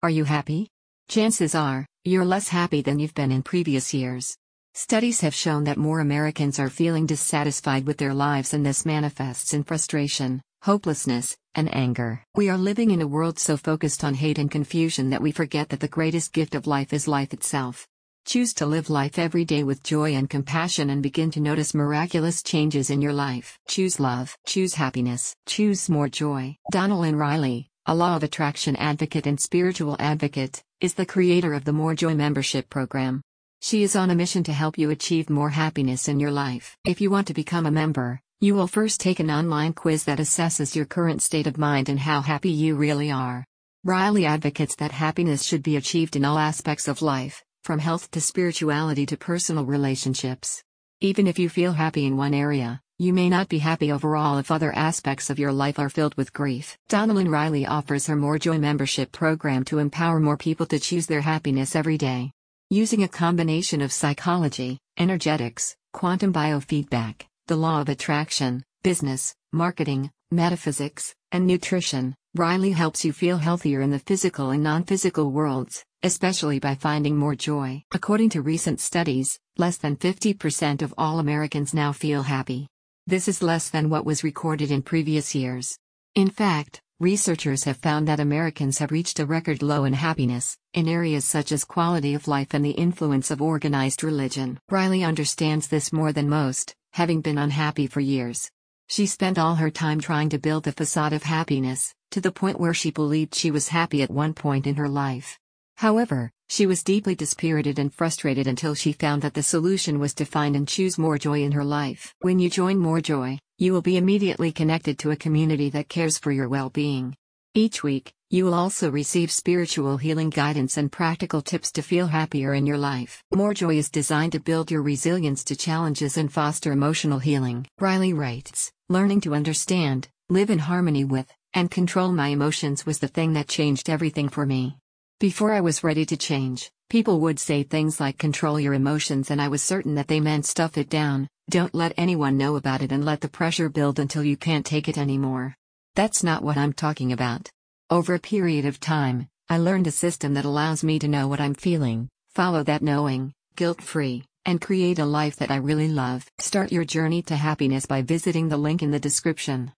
Are you happy? Chances are, you're less happy than you've been in previous years. Studies have shown that more Americans are feeling dissatisfied with their lives, and this manifests in frustration, hopelessness, and anger. We are living in a world so focused on hate and confusion that we forget that the greatest gift of life is life itself. Choose to live life every day with joy and compassion and begin to notice miraculous changes in your life. Choose love. Choose happiness. Choose more joy. Donalyn Riley, a law of attraction advocate and spiritual advocate, is the creator of the More Joy membership program. She is on a mission to help you achieve more happiness in your life. If you want to become a member, you will first take an online quiz that assesses your current state of mind and how happy you really are. Riley advocates that happiness should be achieved in all aspects of life, from health to spirituality to personal relationships. Even if you feel happy in one area, you may not be happy overall if other aspects of your life are filled with grief. Donalyn Riley offers her More Joy membership program to empower more people to choose their happiness every day. Using a combination of psychology, energetics, quantum biofeedback, the law of attraction, business, marketing, metaphysics, and nutrition, Riley helps you feel healthier in the physical and non physical worlds, especially by finding more joy. According to recent studies, less than 50% of all Americans now feel happy. This is less than what was recorded in previous years. In fact, researchers have found that Americans have reached a record low in happiness, in areas such as quality of life and the influence of organized religion. Riley understands this more than most, having been unhappy for years. She spent all her time trying to build the facade of happiness, to the point where she believed she was happy at one point in her life. However, she was deeply dispirited and frustrated until she found that the solution was to find and choose more joy in her life. When you join More Joy, you will be immediately connected to a community that cares for your well being. Each week, you will also receive spiritual healing guidance and practical tips to feel happier in your life. More Joy is designed to build your resilience to challenges and foster emotional healing. Riley writes Learning to understand, live in harmony with, and control my emotions was the thing that changed everything for me. Before I was ready to change, people would say things like control your emotions, and I was certain that they meant stuff it down, don't let anyone know about it, and let the pressure build until you can't take it anymore. That's not what I'm talking about. Over a period of time, I learned a system that allows me to know what I'm feeling, follow that knowing, guilt free, and create a life that I really love. Start your journey to happiness by visiting the link in the description.